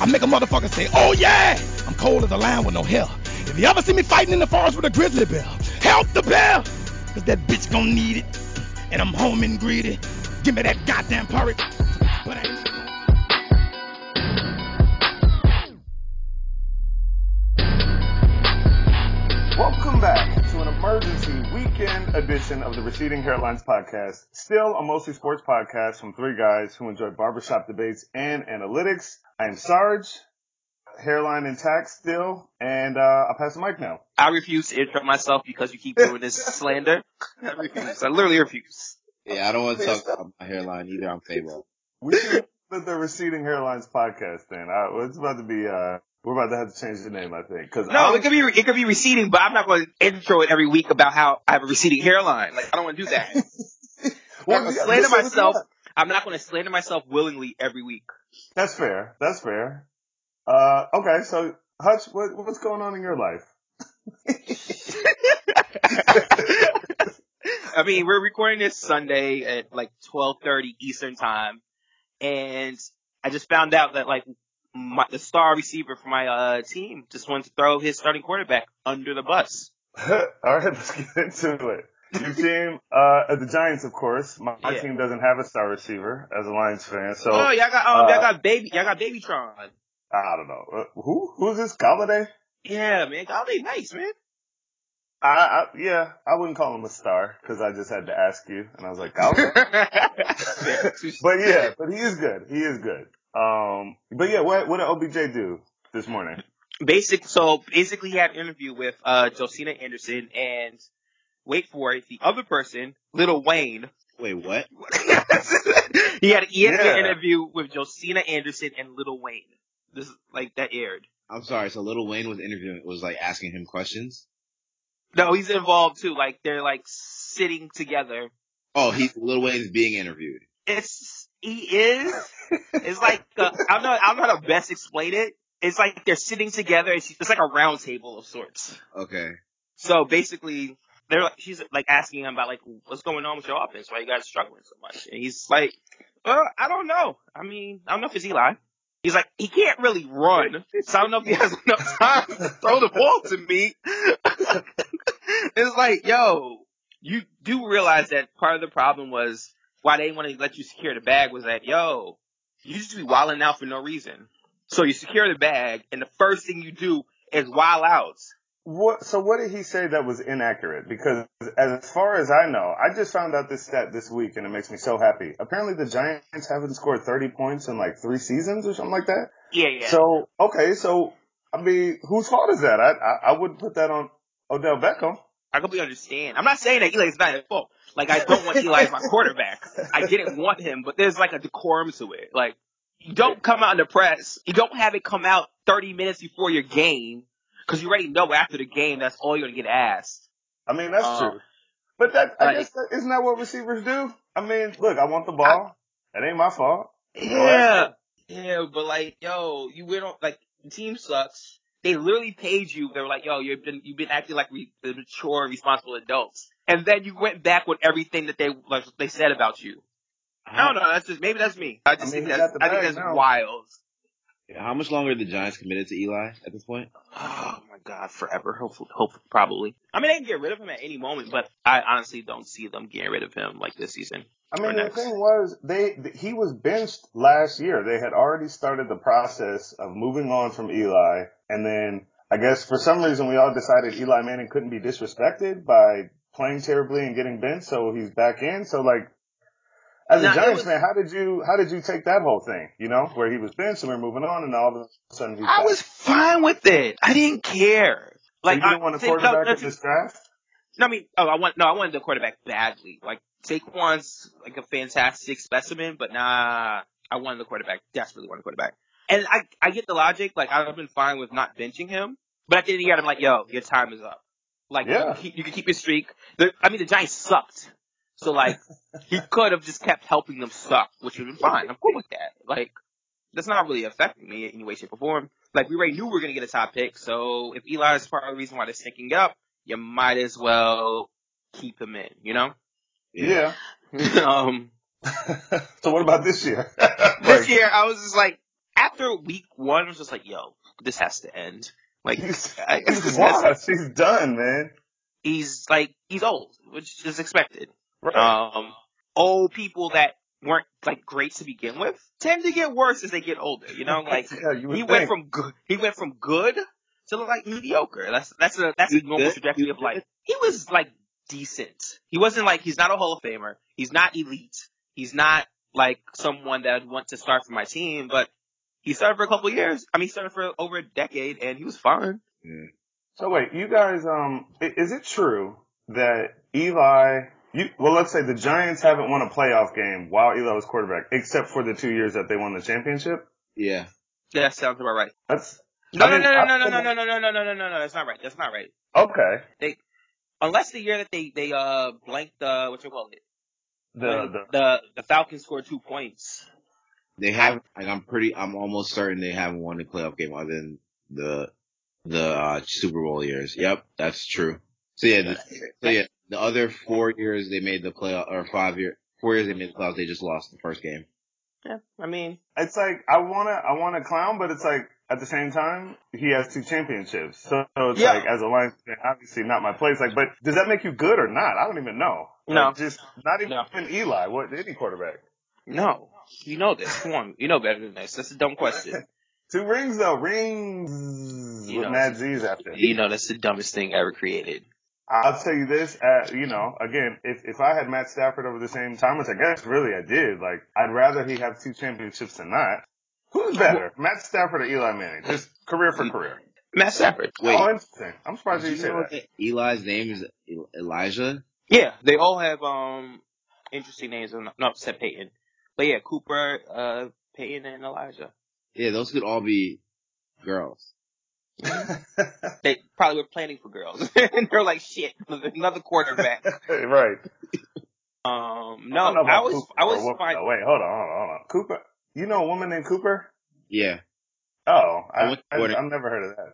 I make a motherfucker say, oh yeah, I'm cold as a lion with no hair. If you ever see me fighting in the forest with a grizzly bear, help the bear, cause that bitch gon' need it. And I'm home and greedy. Give me that goddamn porridge. Edition of the Receding Hairlines podcast. Still a mostly sports podcast from three guys who enjoy barbershop debates and analytics. I am Sarge, hairline intact still, and uh, I'll pass the mic now. I refuse to intro myself because you keep doing this slander. I refuse. I literally refuse. Yeah, I don't want to talk about my hairline either. I'm Fabo. We should put the Receding Hairlines podcast then. Uh, it's about to be, uh, we're about to have to change the name, I think. Cause No, I'm- it could be it could be receding, but I'm not going to intro it every week about how I have a receding hairline. Like I don't want to do that. Well, I'm gonna yeah, slander myself. I'm not going to slander myself willingly every week. That's fair. That's fair. Uh, okay, so Hutch, what, what's going on in your life? I mean, we're recording this Sunday at like 12:30 Eastern time, and I just found out that like my, the star receiver for my uh, team just wanted to throw his starting quarterback under the bus. All right, let's get into it. Your team, uh, the Giants, of course. My, Yeah. team doesn't have a star receiver as a Lions fan, so oh, y'all got um, uh, y'all got baby, y'all got Babytron. I don't know. Uh, who who's this Golladay? Yeah, man, Golladay nice, man. I, I yeah, I wouldn't call him a star because I just had to ask you, and I was like Golladay. but yeah, but he is good. He is good. Um, but yeah, what what did OBJ do this morning? Basic, so basically, he had an interview with uh Josina Anderson and wait for it, the other person, Lil Wayne. Wait, what? he had he had Yeah. an interview with Josina Anderson and Lil Wayne. This is like that aired. I'm sorry. So Lil Wayne was interviewing, was like asking him questions. No, he's involved too. Like they're like sitting together. Oh, he's Lil Wayne's being interviewed. It's he is. It's like uh, I don't know. I don't know how to best explain it. It's like they're sitting together. It's, it's like a round table of sorts. Okay. So basically, they're like, she's like asking him about like what's going on with your offense, why you guys struggling so much, and he's like, uh, I don't know. I mean, I don't know if it's Eli. He's like, he can't really run, so I don't know if he has enough time to throw the ball to me. it's like, yo, you do realize that part of the problem was why they didn't want to let you secure the bag was that, yo, you just be wilding out for no reason. So you secure the bag, and the first thing you do is wild out. What? So what did he say that was inaccurate? Because as far as I know, I just found out this stat this week, and it makes me so happy. Apparently, the Giants haven't scored 30 points in like three seasons or something like that. Yeah, yeah. So okay, so I mean, whose fault is that? I I, I wouldn't put that on Odell Beckham. I completely understand. I'm not saying that Eli's not at fault. Like I don't want Eli as my quarterback. I didn't want him, but there's like a decorum to it. Like you don't come out in the press. You don't have it come out 30 minutes before your game because you already know after the game that's all you're gonna get asked. I mean, that's Uh, true. But that I like- guess that, isn't that what receivers do? I mean, look, I want the ball. That ain't my fault. Yeah, yeah, but like, yo, you went on like the team sucks. They literally paid you. They were like, yo, you've been you've been acting like re- mature, responsible adults, and then you went back with everything that they like they said about you. I don't know. That's just maybe that's me. I just I mean, think that's I think that's now. wild. How much longer are the Giants committed to Eli at this point? Oh my god, forever. Hopefully, hopefully, probably. I mean, they can get rid of him at any moment, but I honestly don't see them getting rid of him like this season. I mean, the thing was, they he was benched last year. They had already started the process of moving on from Eli, and then I guess for some reason we all decided Eli Manning couldn't be disrespected by playing terribly and getting benched, so he's back in. So like, as Nah, a Giants was- fan, how did you how did you take that whole thing? You know, where he was benched and we're moving on, and all of a sudden he's I was fine with it. I didn't care. So Like you didn't I, want a think- no, quarterback no, in this draft. No, I mean, oh, I want no, I wanted the quarterback badly. Like Saquon's like a fantastic specimen, but nah, I wanted the quarterback. Desperately wanted the quarterback. And I, I get the logic. Like I've been fine with not benching him, but at the end of the year, I'm like, yo, your time is up. Like you, Yeah. can keep, you can keep your streak. The, I mean, the Giants sucked, so like he could have just kept helping them suck, which would have been fine. I'm cool with that. Like that's not really affecting me in any way, shape, or form. Like we already knew we were gonna get a top pick, so if Eli is part of the reason why they're sticking up, you might as well keep him in, you know? Yeah. um, so what about this year? this year I was just like, after week one, I was just like, yo, this has to end. Like, I, He's this has- washed. He's done, man. he's like, he's old, which is expected. Right. Um, old people that weren't like great to begin with tend to get worse as they get older. You know, like yeah, you he think. went from good, he went from good to like mediocre. That's that's a that's a normal trajectory of life. He was like decent. He wasn't like he's not a Hall of Famer. He's not elite. He's not like someone that I'd want to start for my team. But he started for a couple years. I mean, he started for over a decade, and he was fine. So wait, you guys, um, is it true that Eli, you, well, let's say the Giants haven't won a playoff game while Eli was quarterback, except for the two years that they won the championship? Yeah. That sounds about right. That's, No, I no, mean, no, no, no, no, no, no, no, no, no, no, no, no, no. That's not right. That's not right. okay. Unless the year that they they uh blanked uh what you call it The, the, the the Falcons scored two points. They have, like, I'm pretty, I'm almost certain they haven't won a playoff game other than the, the, uh, Super Bowl years. Yep, that's true. So yeah, the, so yeah, the other four years they made the playoff, or five year, four years they made the playoffs, they just lost the first game. Yeah, I mean, it's like, I wanna, I wanna clown, but it's like, at the same time, he has two championships. So, so it's Yeah. like, as a Lions fan, obviously not my place. Like, but does that make you good or not? I don't even know. Like, No. just, not even No. Eli, what, any quarterback. no, you know this. Come on, you know better than this. That's a dumb question. Two rings though, rings You with know, Mad Z's after. You know that's the dumbest thing ever created. I'll tell you this, uh, you know, again, if, if I had Matt Stafford over the same time, which I guess really I did, like, I'd rather he have two championships than not. Who's better, Matt Stafford or Eli Manning? Just career for career. Matt Stafford. Wait, Oh, interesting. I'm surprised did you you say that. that Eli's name is Elijah? Yeah, they all have um interesting names. No, no, except Peyton. But yeah, Cooper, uh, Peyton, and Elijah. Yeah, those could all be girls. They probably were planning for girls, and they're like, "Shit, another quarterback." right. Um, no, don't I was, Cooper I was woman, fine. though. Wait, hold on, hold on, hold on. Cooper, you know a woman named Cooper? Yeah. Oh, I, I I, I've never heard of that.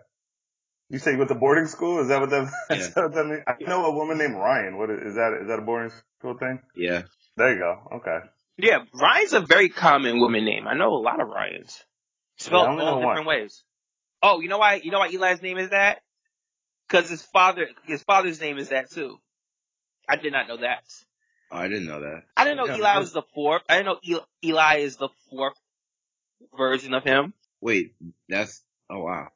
You say with the boarding school? Is that what that, is Yeah. that what that means? I know a woman named Ryan. What is, is that? Is that a boarding school thing? Yeah. There you go. Okay. Yeah, Ryan's a very common woman name. I know a lot of Ryans. Spelled Yeah, all know different ways. Oh, you know why? You know why Eli's name is that? Because his father, his father's name is that too. I did not know that. Oh, I didn't know that. I didn't know Yeah, Eli man. was the fourth. I didn't know Eli, Eli is the fourth version of him. Wait, that's, oh wow.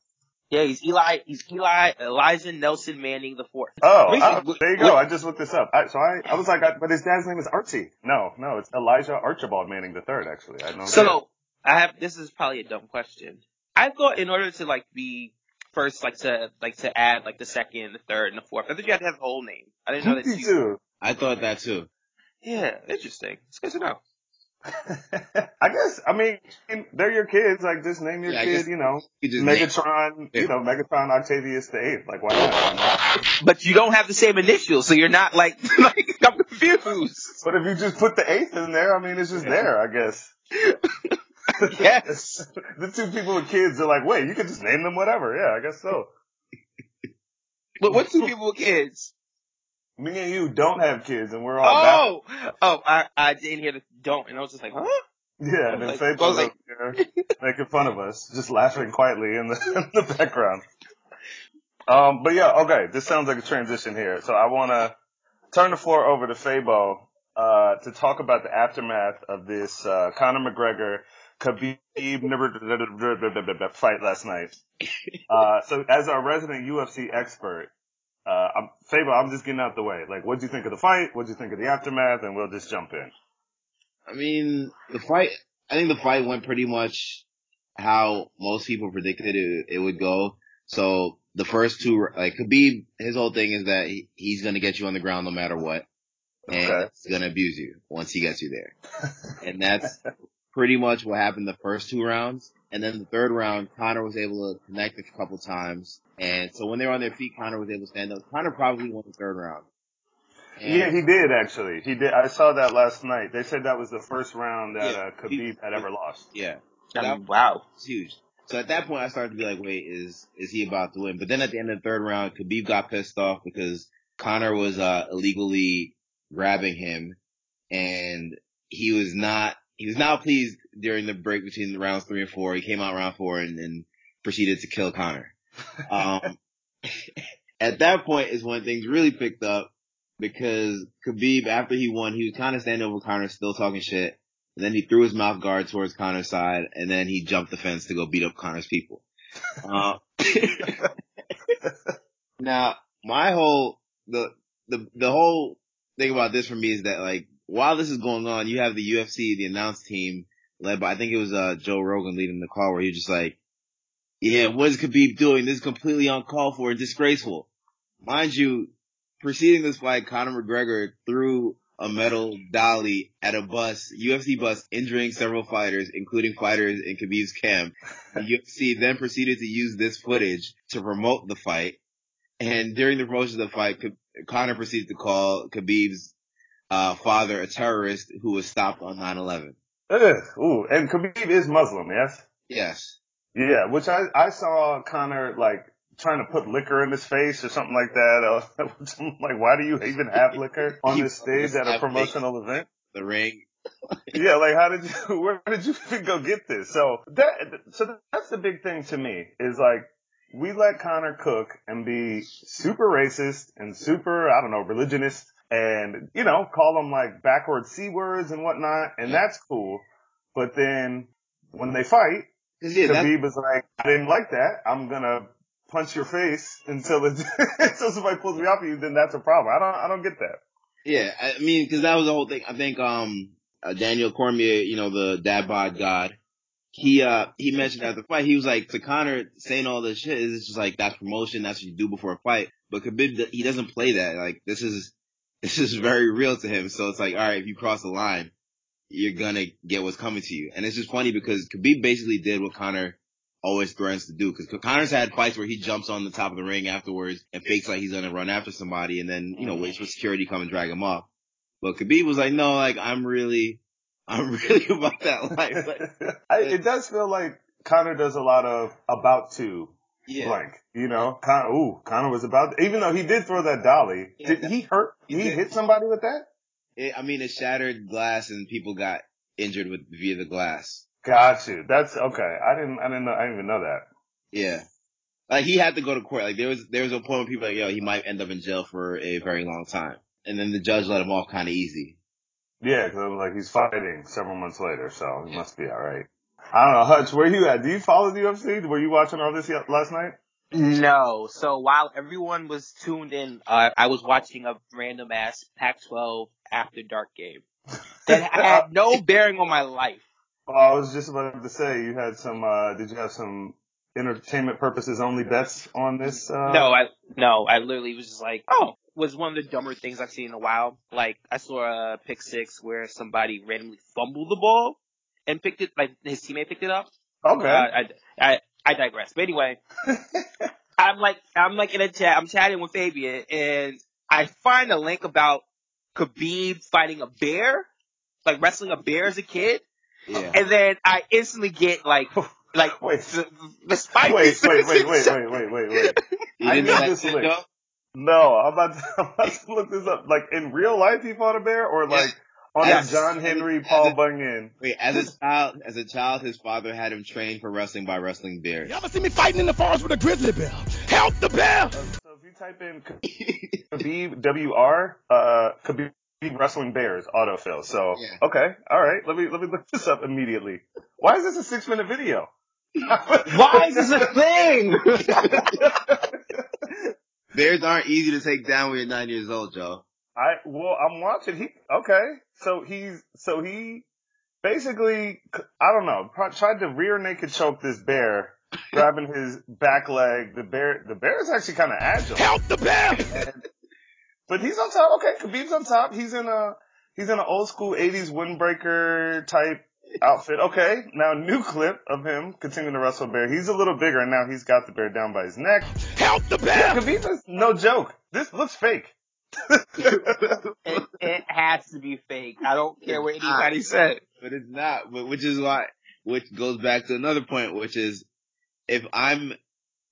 Yeah, he's Eli. He's Eli Elijah Nelson Manning the fourth. Oh, Basically, uh, there you what- go. I just looked this up. I, so I, I was like, I, but his dad's name is Archie. No, no, it's Elijah Archibald Manning the third. Actually, I know. that. So I have this is probably a dumb question. I thought in order to like be first, like to like to add like the second, the third, and the fourth, I think you had to have the whole name. I didn't know that. me You, too. I thought that too. yeah, interesting. It's good to know. I guess. I mean, they're your kids. Like, just name your Yeah, kid. You know, You just named- Megatron. You know, Megatron Octavius the eighth. Like, why not? But you don't have the same initials, so you're not like like I'm confused. But if you just put the eighth in there, I mean, it's just there. I guess. Yes. the two people with kids are like, wait, you can just name them whatever. Yeah, I guess so. But what two people with kids? Me and you don't have kids, and we're all back- Oh, oh, I I didn't hear the don't, and I was just like, huh? Yeah, and then Like, Faith I was was over there making fun of us, just laughing quietly in the, in the background. Um, but yeah, okay, this sounds like a transition here. So I want to turn the floor over to Fabo, uh, to talk about the aftermath of this, uh, Conor McGregor, Khabib never fight last night. Uh, so as our resident UFC expert, uh, I'm, Fabo, I'm just getting out the way. Like, what'd you think of the fight? What'd you think of the aftermath? And we'll just jump in. I mean, the fight, I think the fight went pretty much how most people predicted it, it would go. So the first two, like Khabib, his whole thing is that he, he's going to get you on the ground no matter what. And Okay. he's going to abuse you once he gets you there. And that's pretty much what happened the first two rounds. And then the third round, Conor was able to connect a couple times. And so when they were on their feet, Conor was able to stand up. Conor probably won the third round. And- Yeah, he did actually. He did. I saw that last night. They said that was the first round that Yeah, uh, Khabib had ever lost. yeah. I That- wow. It's huge. So at that point, I started to be like, wait, is is he about to win? But then at the end of the third round, Khabib got pissed off because Conor was uh, illegally grabbing him, and he was not he was not pleased during the break between the rounds three and four. He came out round four and, and proceeded to kill Conor. Um, at that point is when things really picked up because Khabib, after he won, he was kind of standing over Conor, still talking shit. And then he threw his mouth guard towards Conor's side, and then he jumped the fence to go beat up Conor's people. Uh, now, my whole the the the whole thing about this for me is that like while this is going on, you have the UFC, the announce team led by I think it was uh Joe Rogan leading the call where he was just like, "Yeah, what is Khabib doing? This is completely uncalled for and disgraceful." Mind you, preceding this fight, Conor McGregor threw a metal dolly at a bus, UFC bus, injuring several fighters, including fighters in Khabib's camp. The UFC then proceeded to use this footage to promote the fight. And during the promotion of the fight, Conor proceeded to call Khabib's uh, father a terrorist who was stopped on 9/11. Ugh, ooh, and Khabib is Muslim, yes? Yes. Yeah, which I, I saw Conor like trying to put liquor in his face or something like that. Uh, like, why do you even have liquor on this stage at a promotional event? The ring. yeah, like how did you, where did you even go get this? So that, so that's the big thing to me is like, we let Conor cook and be super racist and super, I don't know, religionist and, you know, call them like backward C words and whatnot. And yeah. that's cool. But then when they fight, yeah, Khabib is like, I didn't like that. I'm gonna punch your face until it, until somebody pulls me off of you, then that's a problem. I don't, I don't get that. Yeah, I mean, because that was the whole thing. I think um uh, Daniel Cormier, you know, the dad bod god, he uh he mentioned after the fight, he was like to Conor saying all this shit is just like that's promotion, that's what you do before a fight. But Khabib, he doesn't play that. Like this is this is very real to him. So it's like, all right, if you cross the line, you're gonna get what's coming to you. And it's just funny because Khabib basically did what Conor always threatens to do. Because Conor's had fights where he jumps on the top of the ring afterwards and fakes like he's gonna run after somebody, and then you know waits for security to come and drag him off. But Khabib was like, no, like I'm really, I'm really about that life. Like, I, it does feel like Conor does a lot of about to. Yeah. Blank, you know, Conor, ooh, Conor was about, even though he did throw that dolly, yeah, did he hurt, he, he hit somebody with that? It, I mean, it shattered glass and people got injured with via the glass. Got you. That's okay. I didn't. I didn't know. I didn't even know that. Yeah. Like he had to go to court. Like there was there was a point where people were like, yo, he might end up in jail for a very long time, and then the judge let him off kind of easy. Yeah, because it was like he's fighting several months later, so he must be all right. I don't know, Hutch. Where you at? Do you follow the UFC? Were you watching all this last night? No. So while everyone was tuned in, uh, I was watching a random ass Pac-12 after dark game that had no bearing on my life. Oh, I was just about to say you had some. uh Did you have some entertainment purposes only bets on this? Uh... No, I no, I literally was just like, oh, was one of the dumber things I've seen in a while. Like I saw a pick six where somebody randomly fumbled the ball and picked it, like his teammate picked it up. Okay. Uh, I, I I digress. But anyway, I'm like I'm like in a chat. I'm chatting with Fabian, and I find a link about Khabib fighting a bear, like wrestling a bear as a kid. Yeah. And then I instantly get like, like wait, the, the spike. Wait, wait, wait, wait, wait, wait, wait, wait. I need this link. No, I'm about, to, I'm about to look this up. Like in real life, he fought a bear, or like on yes. John Henry, Paul a, Bunyan. Wait, as a child, as a child, his father had him trained for wrestling by wrestling bears. You ever see me fighting in the forest with a grizzly bear? Help the bear! Uh, so if you type in Khabib W R, uh, Khabib wrestling bears autofill. So yeah. okay, all right. Let me let me look this up immediately. Why is this a six minute video? Why is this a thing? Bears aren't easy to take down when you're nine years old, Joe. I well, I'm watching. He okay. So he's so he basically I don't know tried to rear naked choke this bear, grabbing his back leg. The bear the bear is actually kind of agile. Help the bear! And, but he's on top. Okay, Khabib's on top. He's in a he's in an old school '80s windbreaker type outfit. Okay, now new clip of him continuing to wrestle bear. He's a little bigger, and now he's got the bear down by his neck. Help the bear! Yeah, Khabib is no joke. This looks fake. It, it, has to be fake. I don't care what anybody said. But it's not. But which is why, which goes back to another point, which is if I'm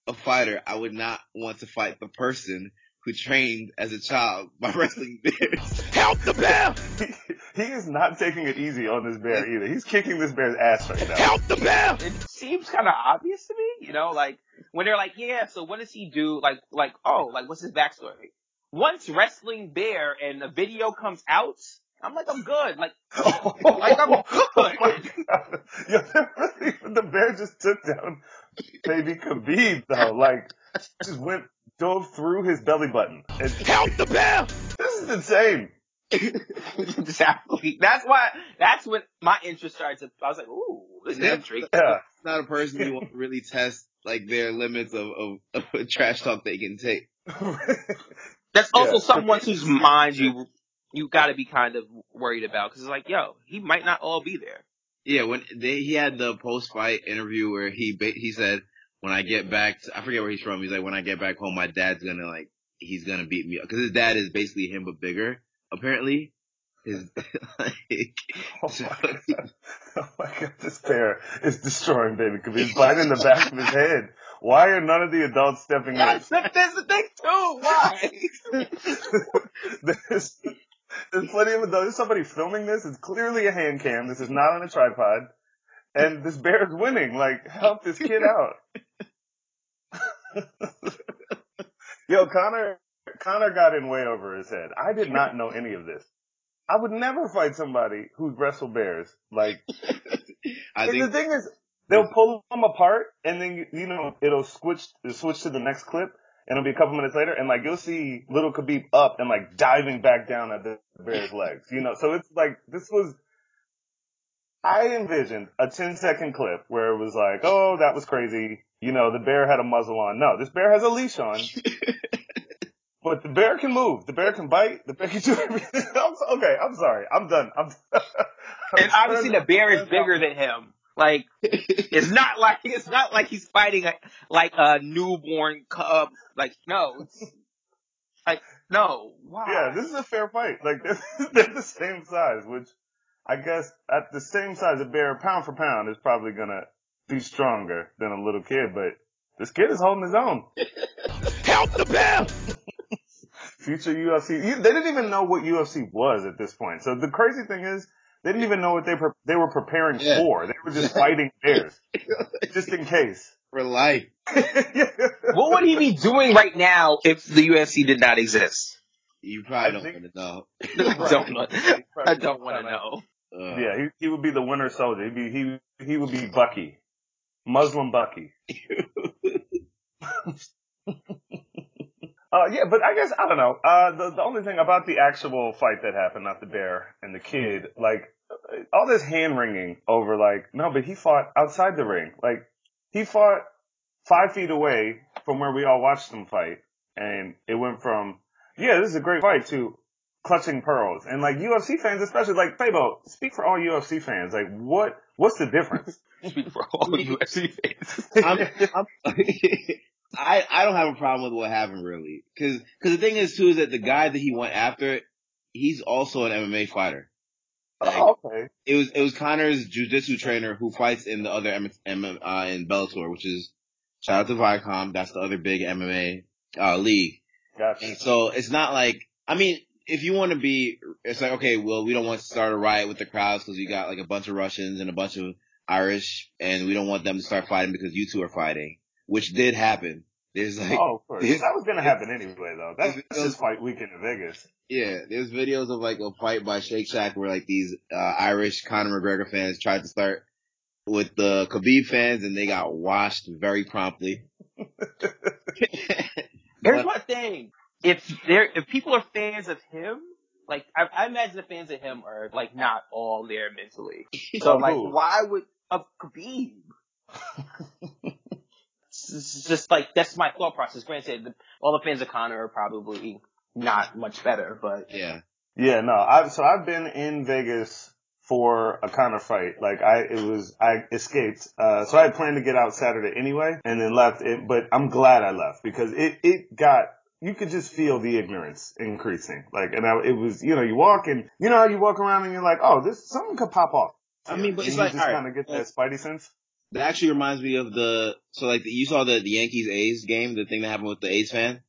a fighter, I would not want to fight the person who trained as a child by wrestling bears. Help the bear! he is not taking it easy on this bear either. He's kicking this bear's ass right now. Help the bear! It seems kind of obvious to me, you know, like when they're like, yeah, so what does he do? Like, like, oh, like what's his backstory? Once wrestling bear and the video comes out, I'm like, I'm good. Like, like I'm good. god. Yo, really, the bear just took down baby Khabib though. Like, just went, dove through his belly button. And, Help the bear! this is insane. exactly. That's why. That's when my interest started to. I was like, ooh, this is Yeah. intriguing. Yeah. It's not a person you want to really test like their limits of, of, of trash talk they can take. That's also Yeah. someone whose mind you you got to be kind of worried about because it's like, yo, he might not all be there. Yeah, when they he had the post fight interview where he he said when I get back, to, I forget where he's from. He's like, when I get back home, my dad's gonna like he's gonna beat me up because his dad is basically him but bigger. Apparently, his like, Oh my god. Oh my god, this bear is destroying baby Khabib. He's biting the back of his head. Why are none of the adults stepping in? That's the, thing too. Why? there's, there's plenty of adults. There's somebody filming this. It's clearly a hand cam. This is not on a tripod. And this bear is winning. Like, help this kid out. Yo, Conor, Conor got in way over his head. I did not know any of this. I would never fight somebody who wrestled bears. Like, I and think the thing is, they'll pull them apart, and then you, know it'll switch it'll switch to the next clip, and it'll be a couple minutes later, and like you'll see little Khabib up and like diving back down at the bear's legs. You know, so it's like this was. I envisioned a 10 second clip where it was like, oh, that was crazy. You know, the bear had a muzzle on. No, this bear has a leash on. But the bear can move. The bear can bite. The bear can do everything. I'm okay, I'm sorry. I'm done. I'm. and obviously the bear is bigger than him. Like it's not like it's not like he's fighting a, like a newborn cub. Like no, it's like no. Why? Yeah, this is a fair fight. Like they're, they're the same size, which I guess at the same size, a bear pound for pound is probably gonna be stronger than a little kid. But this kid is holding his own. Help the bear! Future UFC, they didn't even know what UFC was at this point. So the crazy thing is, they didn't even know what they pre- they were preparing Yeah. for. They were just fighting bears, just in case. for life. what would he be doing right now if the UFC did not exist? You probably I don't think- want I don't know. I don't want to know. Uh, Yeah, he he would be the winter soldier. He'd be he he would be Bucky, Muslim Bucky. Uh, yeah, but I guess I don't know. Uh, the the only thing about the actual fight that happened, not the bear and the kid, like all this hand wringing over, like no, but he fought outside the ring. Like he fought five feet away from where we all watched him fight, and it went from yeah, this is a great fight to clutching pearls. And like UFC fans, especially like Fabo, speak for all UFC fans. Like what what's the difference? Speak for all UFC fans. I'm, I'm, I I don't have a problem with what happened really, because the thing is too is that the guy that he went after, he's also an MMA fighter. Like, Oh, okay, it was it was Conor's jujitsu trainer who fights in the other M, M, uh, in Bellator, which is shout out to Viacom. That's the other big MMA uh, league. gotcha. And so it's not like I mean, if you want to be, it's like okay, well, we don't want to start a riot with the crowds because we got like a bunch of Russians and a bunch of Irish, and we don't want them to start fighting because you two are fighting, which did happen. There's like, oh, of course. that was gonna happen anyway, though. That's, that's just fight weekend in Vegas. yeah, there's videos of like a fight by Shake Shack where like these uh, Irish Conor McGregor fans tried to start with the Khabib fans and they got washed very promptly. Here's But- one thing: if there, if people are fans of him, like I, I imagine the fans of him are like not all there mentally. So like, why would of Khabib? it's it's just like that's my thought process. Granted, the, all the fans of Conor are probably not much better, but yeah. Yeah, no. I've, so I've been in Vegas for a Conor fight. Like I, it was I escaped. Uh, so I had planned to get out Saturday anyway, and then left. It, but I'm glad I left because it it got. You could just feel the ignorance increasing. Like, and I, it was, you know, you walk and, you know how you walk around and you're like, oh, this, something could pop off. I mean, but And it's you like, just all right, kind of get well, that spidey sense. That actually reminds me of the so like the, you saw the, the Yankees A's game, the thing that happened with the A's fan.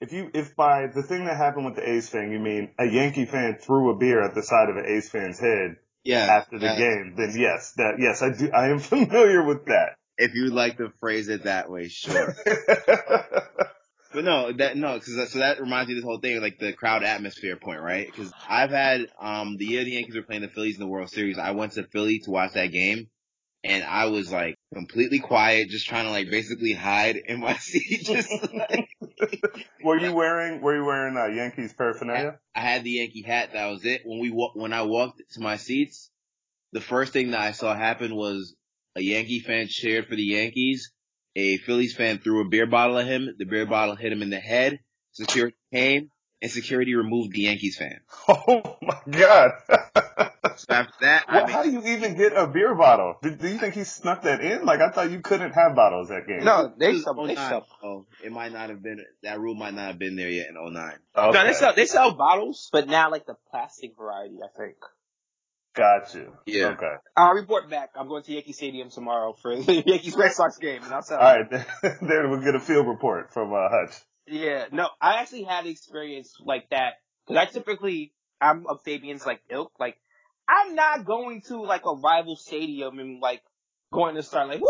if you if by the thing that happened with the A's fan you mean a Yankee fan threw a beer at the side of an A's fan's head Yeah. after the game, then yes, that yes, I do. I am familiar with that. If you'd like to phrase it that way, sure. But no, that no, because so that reminds me of this whole thing, like the crowd atmosphere point, right? Because I've had um the year the Yankees were playing the Phillies in the World Series, I went to Philly to watch that game, and I was like completely quiet, just trying to like basically hide in my seat. Just like, were you wearing Were you wearing uh, Yankees paraphernalia? I had the Yankee hat. That was it. When we when I walked to my seats, the first thing that I saw happen was a Yankee fan cheered for the Yankees. A Phillies fan threw a beer bottle at him. The beer bottle hit him in the head. Security came and security removed the Yankees fan. Oh my god! So after that, I Well, made, how do you even get a beer bottle? Do, do you think he snuck that in? Like I thought you couldn't have bottles that game. No, they It sell. They sell. so it might not have been that rule might not have been there yet in 09. Okay. No, they sell. They sell bottles, but now like the plastic variety. I think. Got you. Yeah. Okay. I'll report back. I'm going to Yankee Stadium tomorrow for the Yankees Red Sox game, and I'll tell. All you. right. there we'll get a field report from uh, Hutch. Yeah, no, I actually had experience like that because I typically I'm of Fabian's like ilk. Like I'm not going to like a rival stadium and like going to start like woo.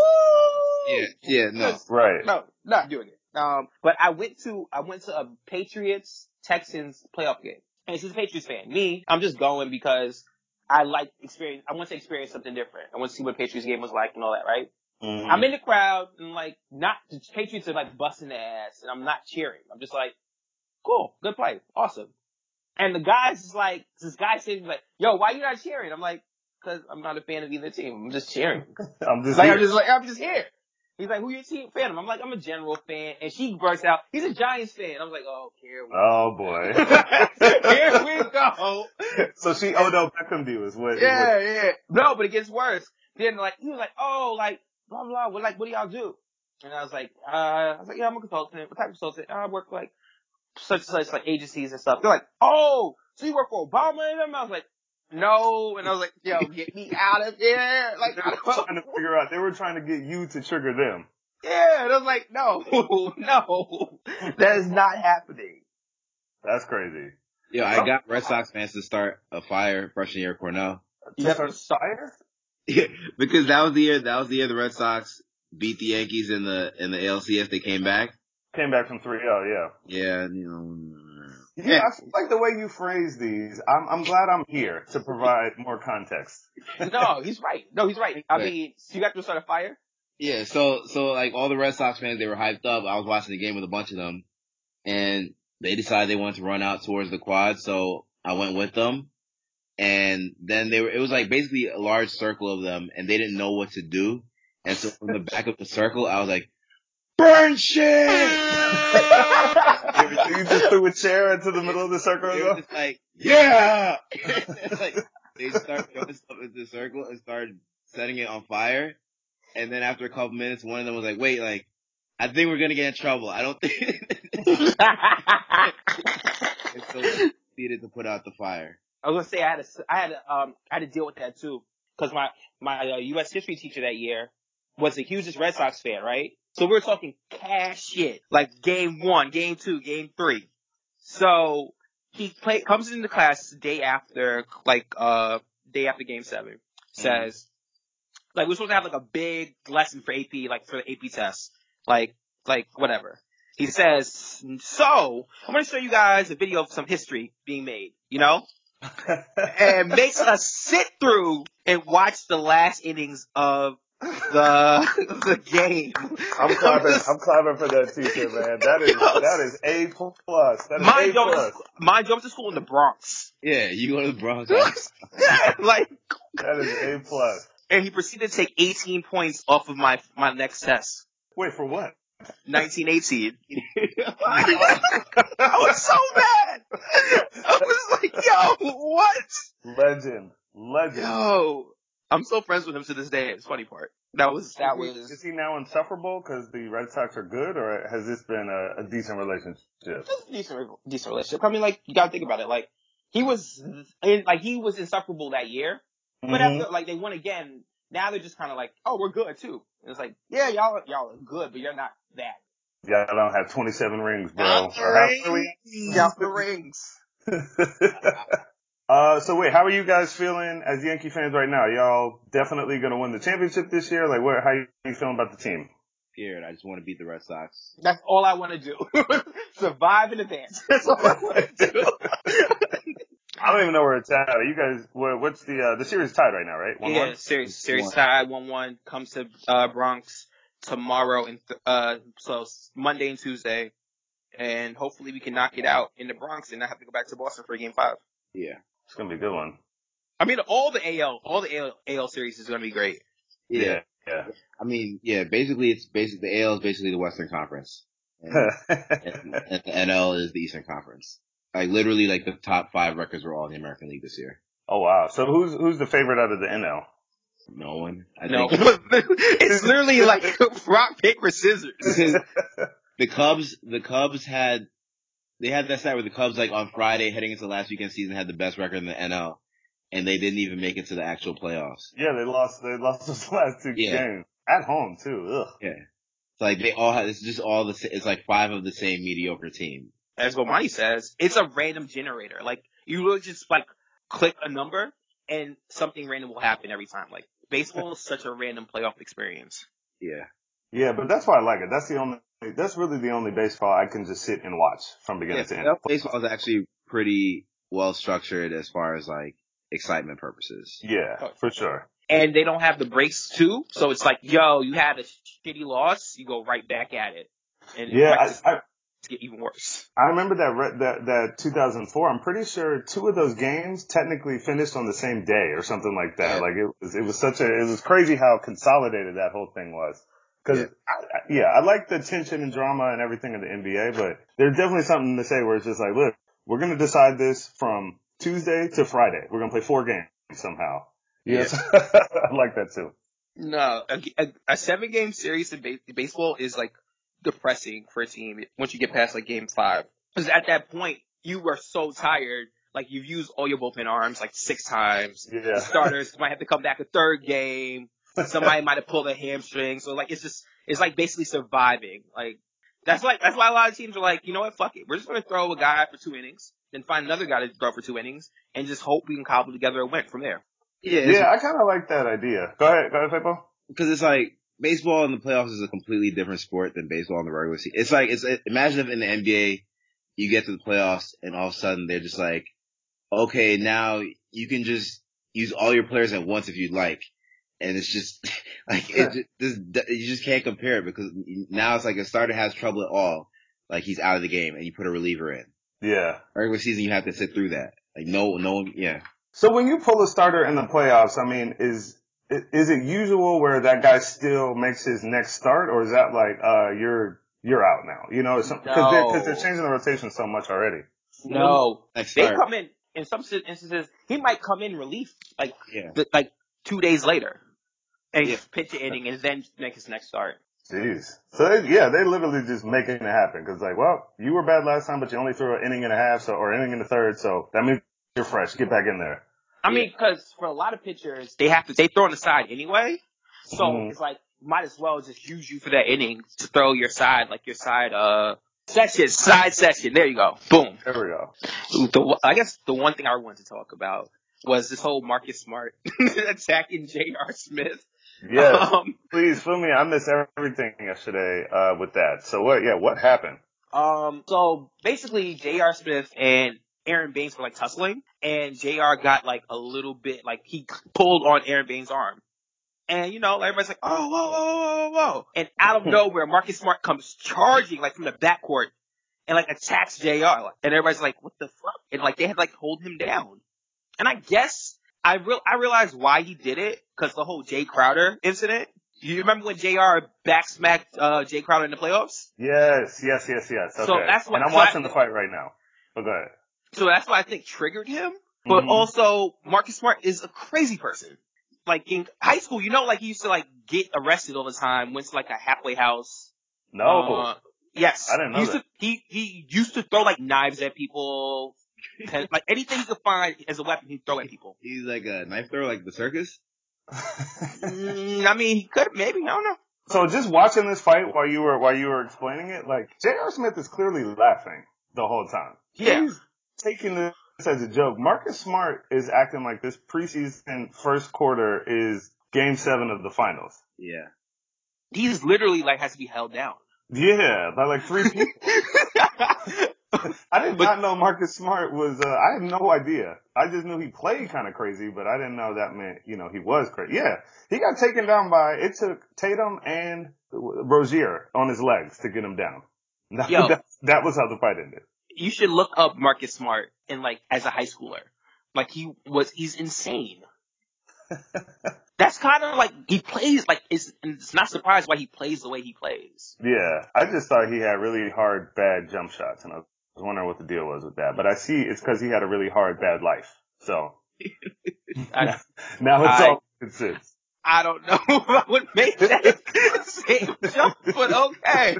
Yeah, yeah, no. Right. no, not doing it. Um, but I went to I went to a Patriots Texans playoff game, and she's a Patriots fan. Me, I'm just going because I like experience. I want to experience something different. I want to see what a Patriots game was like and all that, right? Mhm. I'm in the crowd and like not the Patriots are like busting their ass and I'm not cheering. I'm just like, cool, good play, awesome. And the guy's just like, this guy saying like, yo, why you not cheering? I'm like, cause I'm not a fan of either team. I'm just cheering. I'm just like here. I'm just like I'm just here. He's like, who your team fan? of? I'm like, I'm a general fan. And she bursts out, he's a Giants fan. I'm like, oh, here we Oh boy. here we go. so she Odell Beckham you is what? is Yeah, yeah. No, but it gets worse. Then like he was like, oh, like blah blah. What like what do y'all do? And I was like, uh, I was like, yeah, I'm a consultant. What type of consultant? "Oh, I work like such and such like agencies and stuff. They're like, oh, so you work for Obama and them? I was like, no. And I was like, yo, get me out of here. Like, They were trying to figure out. They were trying to get you to trigger them. yeah. And I was like, no, no, that is not happening. That's crazy. Yo, I got Red Sox fans to start a fire freshman year at Cornell. You To start start. fire? Yeah, because that was the year that was the year the Red Sox beat the Yankees in the in the ALCS. They came back. Came back from 3-0, yeah. Yeah, you know. Mm. Yeah, I feel like the way you phrase these. I'm, I'm glad I'm here to provide more context. No, he's right. No, he's right. I Right. mean, so you got to start a fire. Yeah, so so like all the Red Sox fans, they were hyped up. I was watching the game with a bunch of them, and they decided they wanted to run out towards the quad. So I went with them, and then they were. It was like basically a large circle of them, and they didn't know what to do. And so from the back of the circle, I was like, "Burn shit!" you just threw a chair into the middle of the circle. They as were well? just like, "Yeah!" like they started throwing stuff into the circle and started setting it on fire. And then after a couple minutes, one of them was like, "Wait, like, I think we're gonna get in trouble. I don't think." and so we needed to put out the fire. I was gonna say I had to, I had to, um, I had to deal with that too, because my my uh, U.S. history teacher that year was the hugest Red Sox fan, right? So we're talking cash shit, like game one, game two, game three. So he play comes into class the day after, like uh, day after game seven, says, like we're supposed to have like a big lesson for AP, like for the AP test, like like whatever. He says, so I'm gonna show you guys a video of some history being made, you know and makes us sit through and watch the last innings of the the game. I'm clapping. I'm clapping for that teacher, man. That is that is a plus. That is Mind a you, plus. to, mind you, I to school in the Bronx. Yeah, you go to the Bronx. like, That is a plus. and he proceeded to take 18 points off of my my next test. Wait for what? 1918. I was so mad. I was like, yo, what? Legend, legend. Yo, I'm still friends with him to this day. It's funny part. That was that is, he, was is he now insufferable because the Red Sox are good, or has this been a, a decent relationship? just a decent, decent relationship. I mean, like you gotta think about it. Like he was, in, like he was insufferable that year, but Mhm. after like they won again, now they're just kind of like, oh, we're good too. And it's like, yeah, y'all, y'all are good, but you're not that. Y'all don't have 27 rings, bro. Count the rings. many- the rings. uh, so wait, how are you guys feeling as Yankee fans right now? Y'all definitely gonna win the championship this year? Like, what? How are you feeling about the team? Scared. I just want to beat the Red Sox. That's all I want to do. Survive in advance. That's all I want to do. I don't even know where it's at. You guys, what, what's the uh, the series tied right now, right? One yeah, one. series series One. tie one one comes to uh, Bronx tomorrow and th- uh so Monday and Tuesday, and hopefully we can knock it out in the Bronx and not have to go back to Boston for game five. Yeah. It's gonna be a good one. I mean, all the AL all the AL, AL series is going to be great. Yeah. Yeah. I mean, yeah, basically it's basically, the AL is basically the Western Conference. And, and, and the NL is the Eastern Conference. Like literally like the top five records were all in the American League this year. oh wow. So who's who's the favorite out of the NL? No one. I No, think it's literally like rock paper scissors. the Cubs, the Cubs had, they had that stat where the Cubs like on Friday heading into the last weekend season had the best record in the NL and they didn't even make it to the actual playoffs. Yeah, they lost. They lost those last two Yeah. games at home too. Ugh. Yeah. It's like they all have, it's just all the, sa- it's like five of the same mediocre team. As what Monty says, it's a random generator. Like you really just like click a number and something random will happen every time. Like baseball is such a random playoff experience. Yeah. Yeah, but that's why I like it. That's the only. That's really the only baseball I can just sit and watch from beginning to end. Yeah, baseball is actually pretty well structured as far as like excitement purposes. Yeah, oh, for sure. and they don't have the breaks too. So it's like, yo, you had a shitty loss, you go right back at it, and Yeah, might I, I get even worse. I remember that re- that that 2004. I'm pretty sure two of those games technically finished on the same day or something like that. Yeah. Like it was it was such a it was crazy how consolidated that whole thing was. Because Yeah. I, I, yeah, I like the tension and drama and everything in the NBA, but there's definitely something to say where it's just like, look, we're gonna decide this from Tuesday to Friday. We're gonna play four games somehow. Yes, I like that too. No, a, a, a seven game series in ba- baseball is like depressing for a team once you get past like game five. Because at that point, you are so tired. Like you've used all your bullpen arms like six times. Yeah. The starters might have to come back a third game. Somebody might have pulled a hamstring. So like it's just it's like basically surviving. Like that's like that's why a lot of teams are like, you know what, fuck it. We're just gonna throw a guy for two innings, then find another guy to throw for two innings, and just hope we can cobble together a win from there. Yeah. Yeah, I kind of like that idea. Go ahead, go ahead, Fabo. Because it's like baseball in the playoffs is a completely different sport than baseball in the regular season. It's like it's imagine if in the NBA you get to the playoffs and all of a sudden they're just like, okay, now you can just use all your players at once if you'd like. And it's just like it just, this, you just can't compare it because now it's like a starter has trouble at all, like he's out of the game, and you put a reliever in. Yeah. Regular season, you have to sit through that. Like no, no yeah. So when you pull a starter in the playoffs, I mean, is is it usual where that guy still makes his next start, or is that like uh you're you're out now? You know, because they're, cause they're changing the rotation so much already. No, Next they start, come in in some instances. He might come in relief like yeah. th- like two days later, and Yeah. pitch an inning, and then make his next start. Jeez. So they, yeah, they literally just making it happen because like, well, you were bad last time, but you only threw an inning and a half, so or inning and a third, so that means you're fresh. Get back in there. I mean, because for a lot of pitchers, they have to they throw on the side anyway, so Mhm. it's like might as well just use you for that inning to throw your side like your side uh session side session. There you go, boom. There we go. The, I guess the one thing I wanted to talk about was this whole Marcus Smart attacking J.R. Smith. Yes. Um, Please fill me. I missed everything yesterday uh with that. So what? Yeah, what happened? Um, so basically, J.R. Smith and Aron Baynes were like tussling, and J.R. got like a little bit like he pulled on Aron Baynes' arm, and you know everybody's like, oh, whoa, whoa, whoa, whoa, whoa, and out of nowhere, Marcus Smart comes charging like from the backcourt and like attacks J.R. and everybody's like, what the fuck? And like they had to, like hold him down, and I guess I real I realized why he did it because the whole Jae Crowder incident. You remember when J.R. backsmacked uh, Jae Crowder in the playoffs? Yes, yes, yes, yes. Okay. So that's what- and I'm so I- watching the fight right now. Go ahead. So that's what I think triggered him. But Mhm. also, Marcus Smart is a crazy person. Like in high school, you know, like he used to like get arrested all the time. Went to like a halfway house. No. Uh, yes, I didn't know he used that. To, he he used to throw like knives at people, like anything he could find as a weapon, he'd throw at people. He's like a knife thrower, like the circus. Mm, I mean, he could maybe I don't know. So just watching this fight while you were while you were explaining it, like J.R. Smith is clearly laughing the whole time. He's taking this as a joke. Marcus Smart is acting like this preseason first quarter is game seven of the finals. Yeah. He's literally like has to be held down. Yeah, by like three people. I did But- not know Marcus Smart was. Uh, I had no idea. I just knew he played kind of crazy, but I didn't know that meant you know he was crazy. Yeah, he got taken down by. It took Tatum and Rozier on his legs to get him down. That, Yo. that, that was how the fight ended. you should look up Marcus Smart and like as a high schooler. Like he was, he's insane. That's kind of like he plays like it's, it's not surprised why he plays the way he plays. Yeah, I just thought he had really hard, bad jump shots, and I was wondering what the deal was with that. But I see it's because he had a really hard, bad life. So I, now it's I- all it sits. I don't know if I would make that same jump, but okay.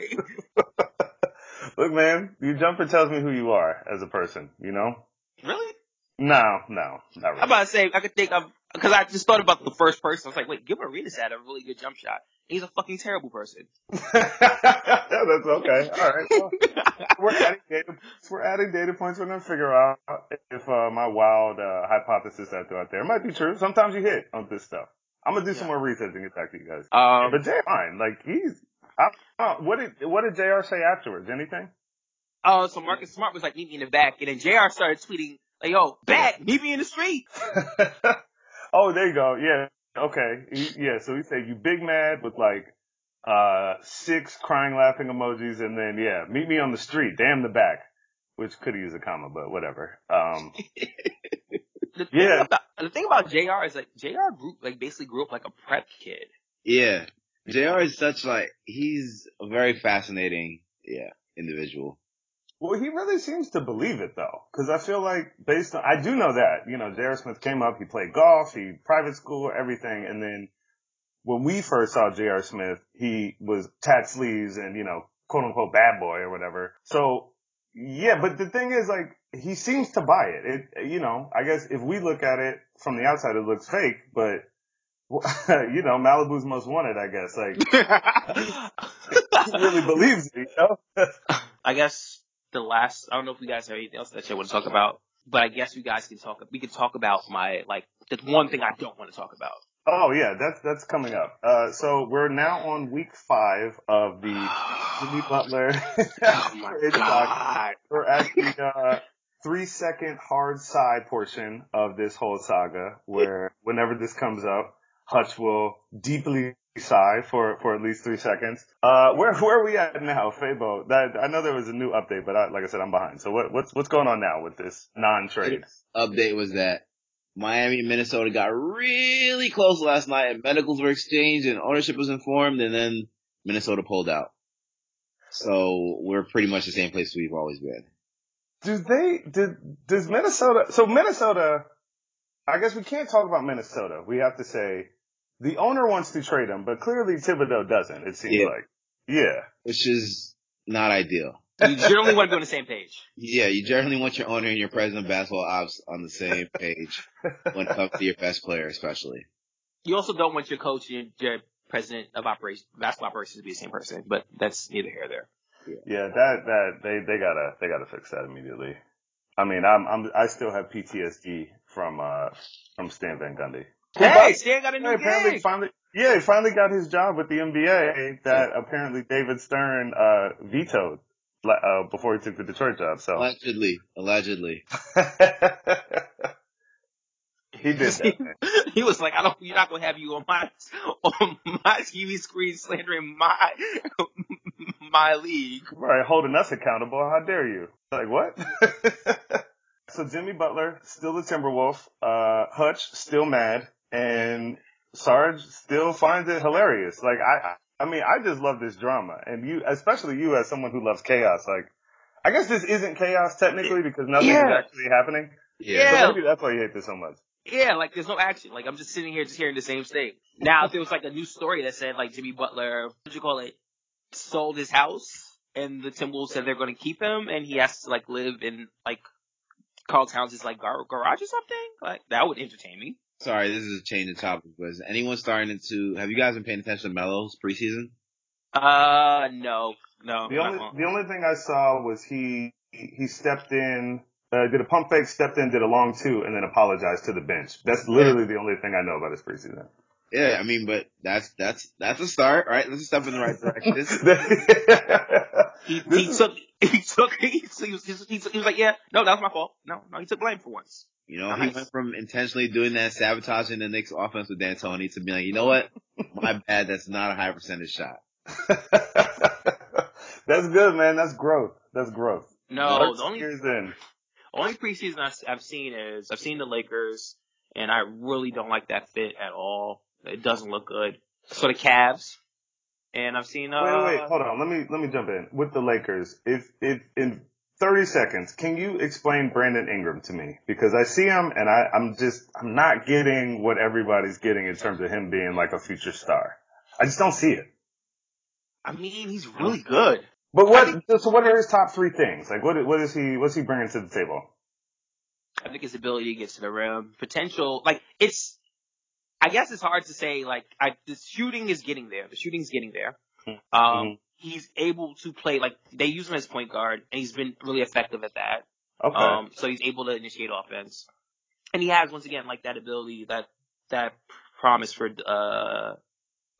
Look, man, your jumper tells me who you are as a person. You know? Really? No, no, not really. I'm about to say I could think of because I just thought about the first person. I was like, wait, Gilbert Arenas had a really good jump shot. He's a fucking terrible person. That's okay. All right. Well, we're adding data. We're adding data points. We're gonna figure out if uh, my wild uh, hypothesis I threw out there might be true. Sometimes you hit on this stuff. I'm gonna do some more research and get back to you guys. Um, But J.R. fine. Like he's. I, I, what did what did J.R. say afterwards? Anything? oh, so Marcus Smart was like, meet me in the back, and then J.R. started tweeting like, yo, back, meet me in the street. oh, there you go. Yeah. Okay. He- yeah. So he said you big mad with like uh six crying laughing emojis, and then yeah, meet me on the street. Damn the back, which could use a comma, but whatever. Um. The thing Yeah. About, the thing about J.R. is like J.R. grew like basically grew up like a prep kid. Yeah. JR is such like, he's a very fascinating, yeah, individual. Well, he really seems to believe it though, because I feel like based on, I do know that, you know, J.R. Smith came up, he played golf, he private school, everything, and then when we first saw J.R. Smith, he was tat sleeves and, you know, quote unquote bad boy or whatever. So, yeah, but the thing is like, he seems to buy it. It, you know, I guess if we look at it from the outside, it looks fake, but, you know, Malibu's most wanted, I guess. Like, he really believes it, you know? I guess the last I don't know if you guys have anything else that you want to talk about, but I guess you guys can talk. We can talk about my like the one thing I don't want to talk about. Oh yeah, that's that's coming up. Uh, so we're now on week five of the Jimmy Butler. oh my god! We're at the uh, three second hard side portion of this whole saga, where whenever this comes up, Hutch will deeply sigh for for at least three seconds. Uh, where where are we at now, Fabo? That I know there was a new update, but I, like I said, I'm behind. So what what's what's going on now with this non-trade? Update was that Miami and Minnesota got really close last night and medicals were exchanged and ownership was informed and then Minnesota pulled out. So we're pretty much the same place we've always been. Do they, did, does Minnesota, so Minnesota, I guess we can't talk about Minnesota. We have to say the owner wants to trade him, but clearly Thibodeau doesn't, it seems Yeah. like. Yeah. Which is not ideal. You generally want to be on the same page. Yeah, you generally want your owner and your president of basketball ops on the same page when it comes to your best player, especially. You also don't want your coach and your president of operations, basketball operations, to be the same person. But that's neither here nor there. Yeah, that, that, they, they gotta, they gotta fix that immediately. I mean, I'm, I'm, I still have PTSD from, uh, from Stan Van Gundy. Hey, Stan got a Yeah, new apparently gig. finally, yeah, he finally got his job with the NBA that apparently David Stern, uh, vetoed, uh, before he took the Detroit job, so. Allegedly. Allegedly. he did that. man. he was like, "I don't. You're not gonna have you on my on my TV screen slandering my my league." Right, holding us accountable. How dare you? Like what? so Jimmy Butler still the Timberwolf. Uh, Hutch still mad, and Sarge still finds it hilarious. Like I, I mean, I just love this drama, and you, especially you, as someone who loves chaos. Like, I guess this isn't chaos technically because nothing is actually happening. Yeah. So maybe that's why you hate this so much. Yeah, like there's no action. Like I'm just sitting here, just hearing the same thing. Now, if there was like a new story that said like Jimmy Butler, what would you call it, sold his house, and the Timberwolves said they're going to keep him, and he has to like live in like Karl Towns' like gar- garage or something, like that would entertain me. Sorry, this is a change of topic, but is anyone starting to, have you guys been paying attention to Melo's preseason? Uh, no, no. The only the only thing I saw was he he stepped in, uh, did a pump fake, stepped in, did a long two, and then apologized to the bench. That's literally the only thing I know about his preseason. Yeah, I mean, but that's that's that's a start, right? That's a step in the right direction. He, This he took, he took, he, he, was, he, was, he was like, yeah, no, that was my fault. No, no, he took blame for once. You know, Nice. he went from intentionally doing that, sabotaging the Knicks offense with D'Antoni to be like, you know what? My bad. That's not a high percentage shot. That's good, man. That's growth. That's growth. No, Thirteen the only, years in. only preseason I, have seen is I've seen the Lakers, and I really don't like that fit at all. It doesn't look good. So the Cavs, and I've seen. Uh, Wait, wait, wait, hold on. Let me let me jump in with the Lakers. If if in 30 seconds, can you explain Brandon Ingram to me? Because I see him and I, I'm just I'm not getting what everybody's getting in terms of him being like a future star. I just don't see it. I mean, he's really good. But what? So what are his top three things? Like what? What is he? What's he bringing to the table? I think his ability to get to the rim, potential, like it's. I guess it's hard to say. Like, I the shooting is getting there. The shooting's getting there. Um, Mhm. He's able to play like they use him as point guard, and he's been really effective at that. Okay. Um, so he's able to initiate offense, and he has once again like that ability, that that promise for uh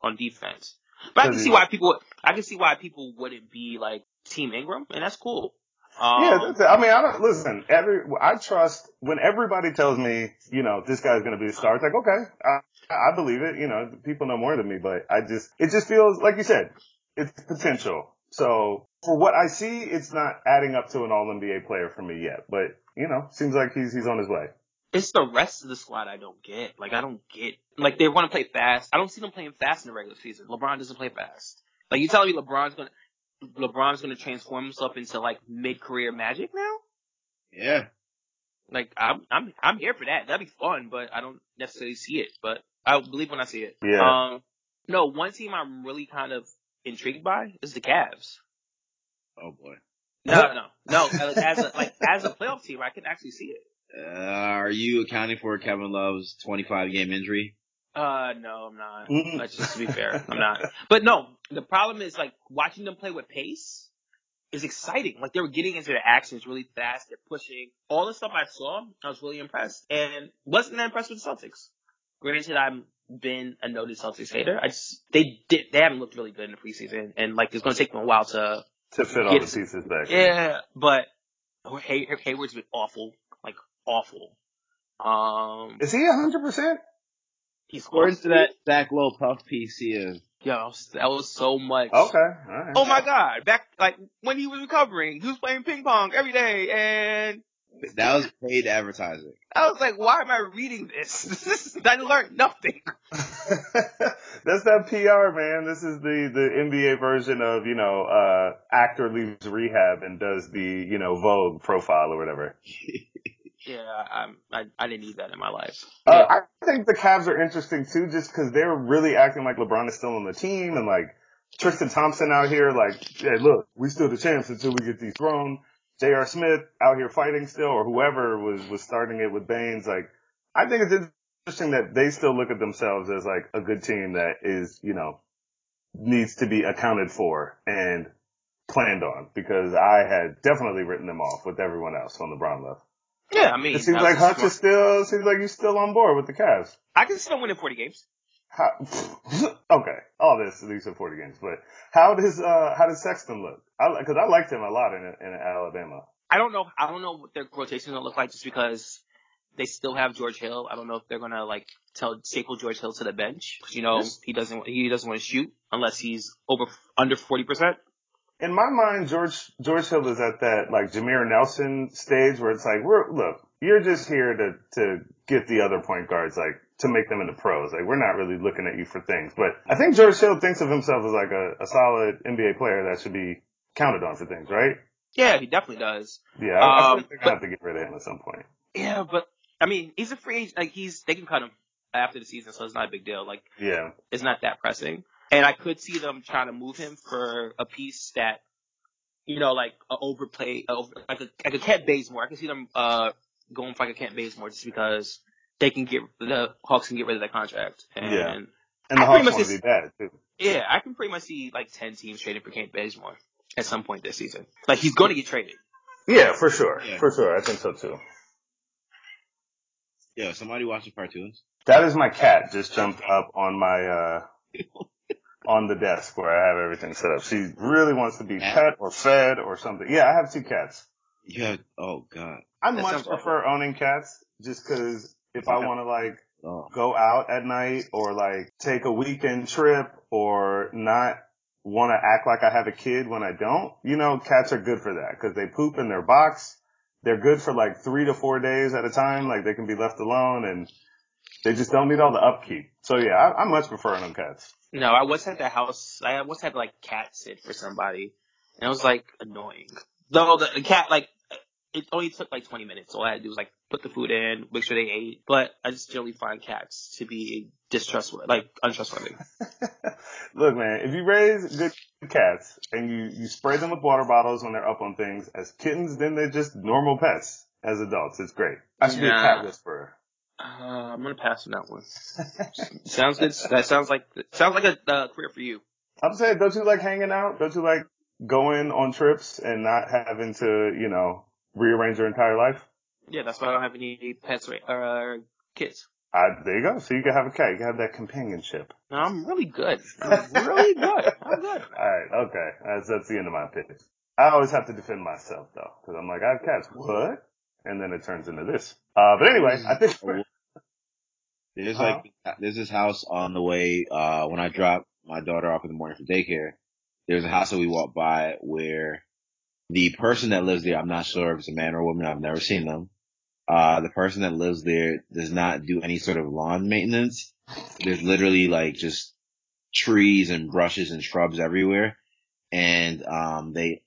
on defense. But I can see why people. I can see why people wouldn't be like Team Ingram, and that's cool. Um, yeah, that's it. I mean, I don't listen. Every I trust when everybody tells me, you know, this guy's going to be a star. It's like, okay, I, I believe it. You know, people know more than me, but I just, it just feels like you said, it's potential. So for what I see, it's not adding up to an All NBA player for me yet. But you know, seems like he's he's on his way. It's the rest of the squad I don't get. Like I don't get. Like they want to play fast. I don't see them playing fast in the regular season. LeBron doesn't play fast. Like you telling me LeBron's gonna LeBron's gonna transform himself into like mid career Magic now? Yeah. Like I'm I'm I'm here for that. That'd be fun, but I don't necessarily see it. But I'll believe when I see it. Yeah. Um. No, one team I'm really kind of intrigued by is the Cavs. Oh boy. No, no, no. Like, as a like as a playoff team, I can actually see it. Uh, are you accounting for Kevin Love's 25 game injury? Uh, no, I'm not. Mm-mm. Let's just to be fair, I'm not. But no, the problem is like watching them play with pace is exciting. Like they were getting into their actions really fast. They're pushing. All the stuff I saw, I was really impressed, and wasn't that impressed with the Celtics. Granted, I've been a noted Celtics hater. I just they did they haven't looked really good in the preseason, and like it's going to take them a while to. To fit all the Yes. pieces back. Yeah, but Hay- Hayward's been awful, like awful. Um, Is he a hundred percent? he's According to that Zach Lowe puff piece, he is. Yo, that was so much. Okay. All right. Oh my god, back like when he was recovering, he was playing ping pong every day, and That was paid advertising. I was like, why am I reading this? This is, I learned nothing. That's that PR, man. This is the, the NBA version of, you know, uh, actor leaves rehab and does the, you know, Vogue profile or whatever. Yeah, I'm, I I didn't need that in my life. Uh, I think the Cavs are interesting too, just cause they're really acting like LeBron is still on the team and like Tristan Thompson out here, like, hey, look, we still the champs until we get these thrown. J.R. Smith out here fighting still, or whoever was, was starting it with Baynes. Like, I think it's interesting that they still look at themselves as like a good team that is, you know, needs to be accounted for and planned on because I had definitely written them off with everyone else when LeBron left. yeah, I mean, It seems like Hutch is still, seems like he's still on board with the Cavs. I can still win in 40 games. How, okay, all this, these are 40 games, but how does, uh, how does Sexton look? I, cause I liked him a lot in, in Alabama. I don't know. I don't know what their rotation is gonna look like just because they still have George Hill. I don't know if they're gonna like tell staple George Hill to the bench 'cause, you know Yes. he doesn't he doesn't want to shoot unless he's over under 40 percent. In my mind, George, George Hill is at that like Jameer Nelson stage where it's like, we're, look, you're just here to, to get the other point guards, like, to make them into pros. Like, we're not really looking at you for things. But I think George Hill thinks of himself as like a, a solid NBA player that should be counted on for things, right? Yeah, he definitely does. Yeah, I, I Um, they're gonna have to get rid of him at some point. Yeah, but I mean, he's a free agent. Like he's they can cut him after the season, so it's not a big deal. Like Yeah. it's not that pressing. And I could see them trying to move him for a piece that, you know, like a overplay, a over, like a like a Kent Bazemore. I can see them uh going for like a Kent Bazemore just because they can get the Hawks can get rid of that contract. And Yeah. And the I Hawks much want to be bad too. Yeah, I can pretty much see like ten teams trading for Kent Bazemore at some point this season. Like he's going to get traded. Yeah, for sure, Yeah. for sure. I think so too. Yeah, somebody watching cartoons. That is my cat just jumped up on my uh on the desk where I have everything set up. She really wants to be Cat? pet or fed or something. Yeah, I have two cats. Yeah. oh god. I That much sounds prefer owning cats just because if I want to like Oh. go out at night or like take a weekend trip or not want to act like I have a kid when I don't, you know, cats are good for that because they poop in their box. They're good for like three to four days at a time. Like they can be left alone and they just don't need all the upkeep. So yeah, I, I much prefer them cats. No, I once had the house. I once had like cat sit for somebody, and it was like annoying. Though the, the cat like it only took like 20 minutes. All I had to do was like put the food in, make sure they ate. But I just generally find cats to be distrustworthy, like untrustworthy. Look, man, if you raise good cats and you, you spray them with water bottles when they're up on things as kittens, then they're just normal pets as adults. It's great. I should be a cat whisperer. Uh, I'm gonna pass on that one. Sounds good. That sounds like sounds like a uh, career for you. I'm saying, don't you like hanging out? Don't you like going on trips and not having to, you know, rearrange your entire life? Yeah, that's why I don't have any pets or uh, kids. I, there you go. So you can have a cat. You can have that companionship. No, I'm really good. I'm really good. I'm good. All right. Okay. That's, that's the end of my pitch. I always have to defend myself though, because I'm like, I have cats. What? And then it turns into this. Uh, but anyway, I think we're, There's Uh-huh. like there's this house on the way uh when I drop my daughter off in the morning for daycare. There's a house that we walk by where the person that lives there, I'm not sure if it's a man or a woman, I've never seen them. Uh the person that lives there does not do any sort of lawn maintenance. There's literally like just trees and brushes and shrubs everywhere. And um they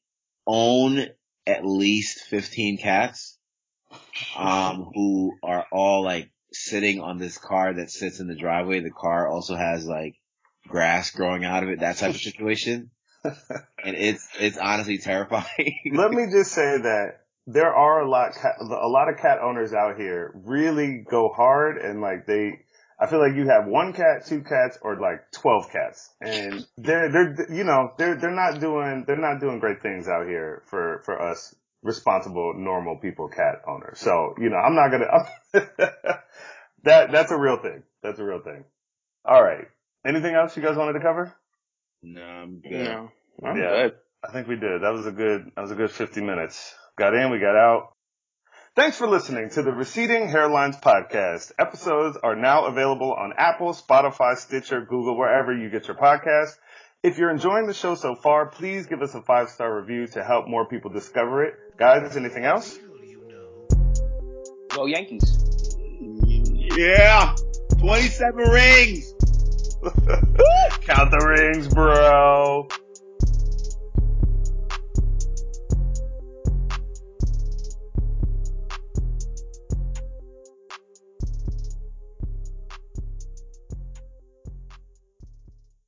own at least 15 cats um, who are all like sitting on this car that sits in the driveway. The car also has like grass growing out of it, that type of situation. And it's, it's honestly terrifying. let me just say that there are a lot, a lot of cat owners out here really go hard and like they, I feel like you have one cat, two cats, or like 12 cats. And they're, they're, you know, they're, they're not doing, they're not doing great things out here for, for us responsible, normal people cat owners. So, you know, I'm not gonna, that, that's a real thing. That's a real thing. All right. Anything else you guys wanted to cover? Um, no, I'm good. No, I'm Yeah. good. I think we did. That was a good, that was a good 50 minutes. Got in, we got out. Thanks for listening to the Receding Hairlines podcast. Episodes are now available on Apple, Spotify, Stitcher, Google, wherever you get your podcasts. If you're enjoying the show so far, please give us a five star review to help more people discover it. Guys, anything else? Go Yankees. Yeah! 27 rings! Count the rings, bro.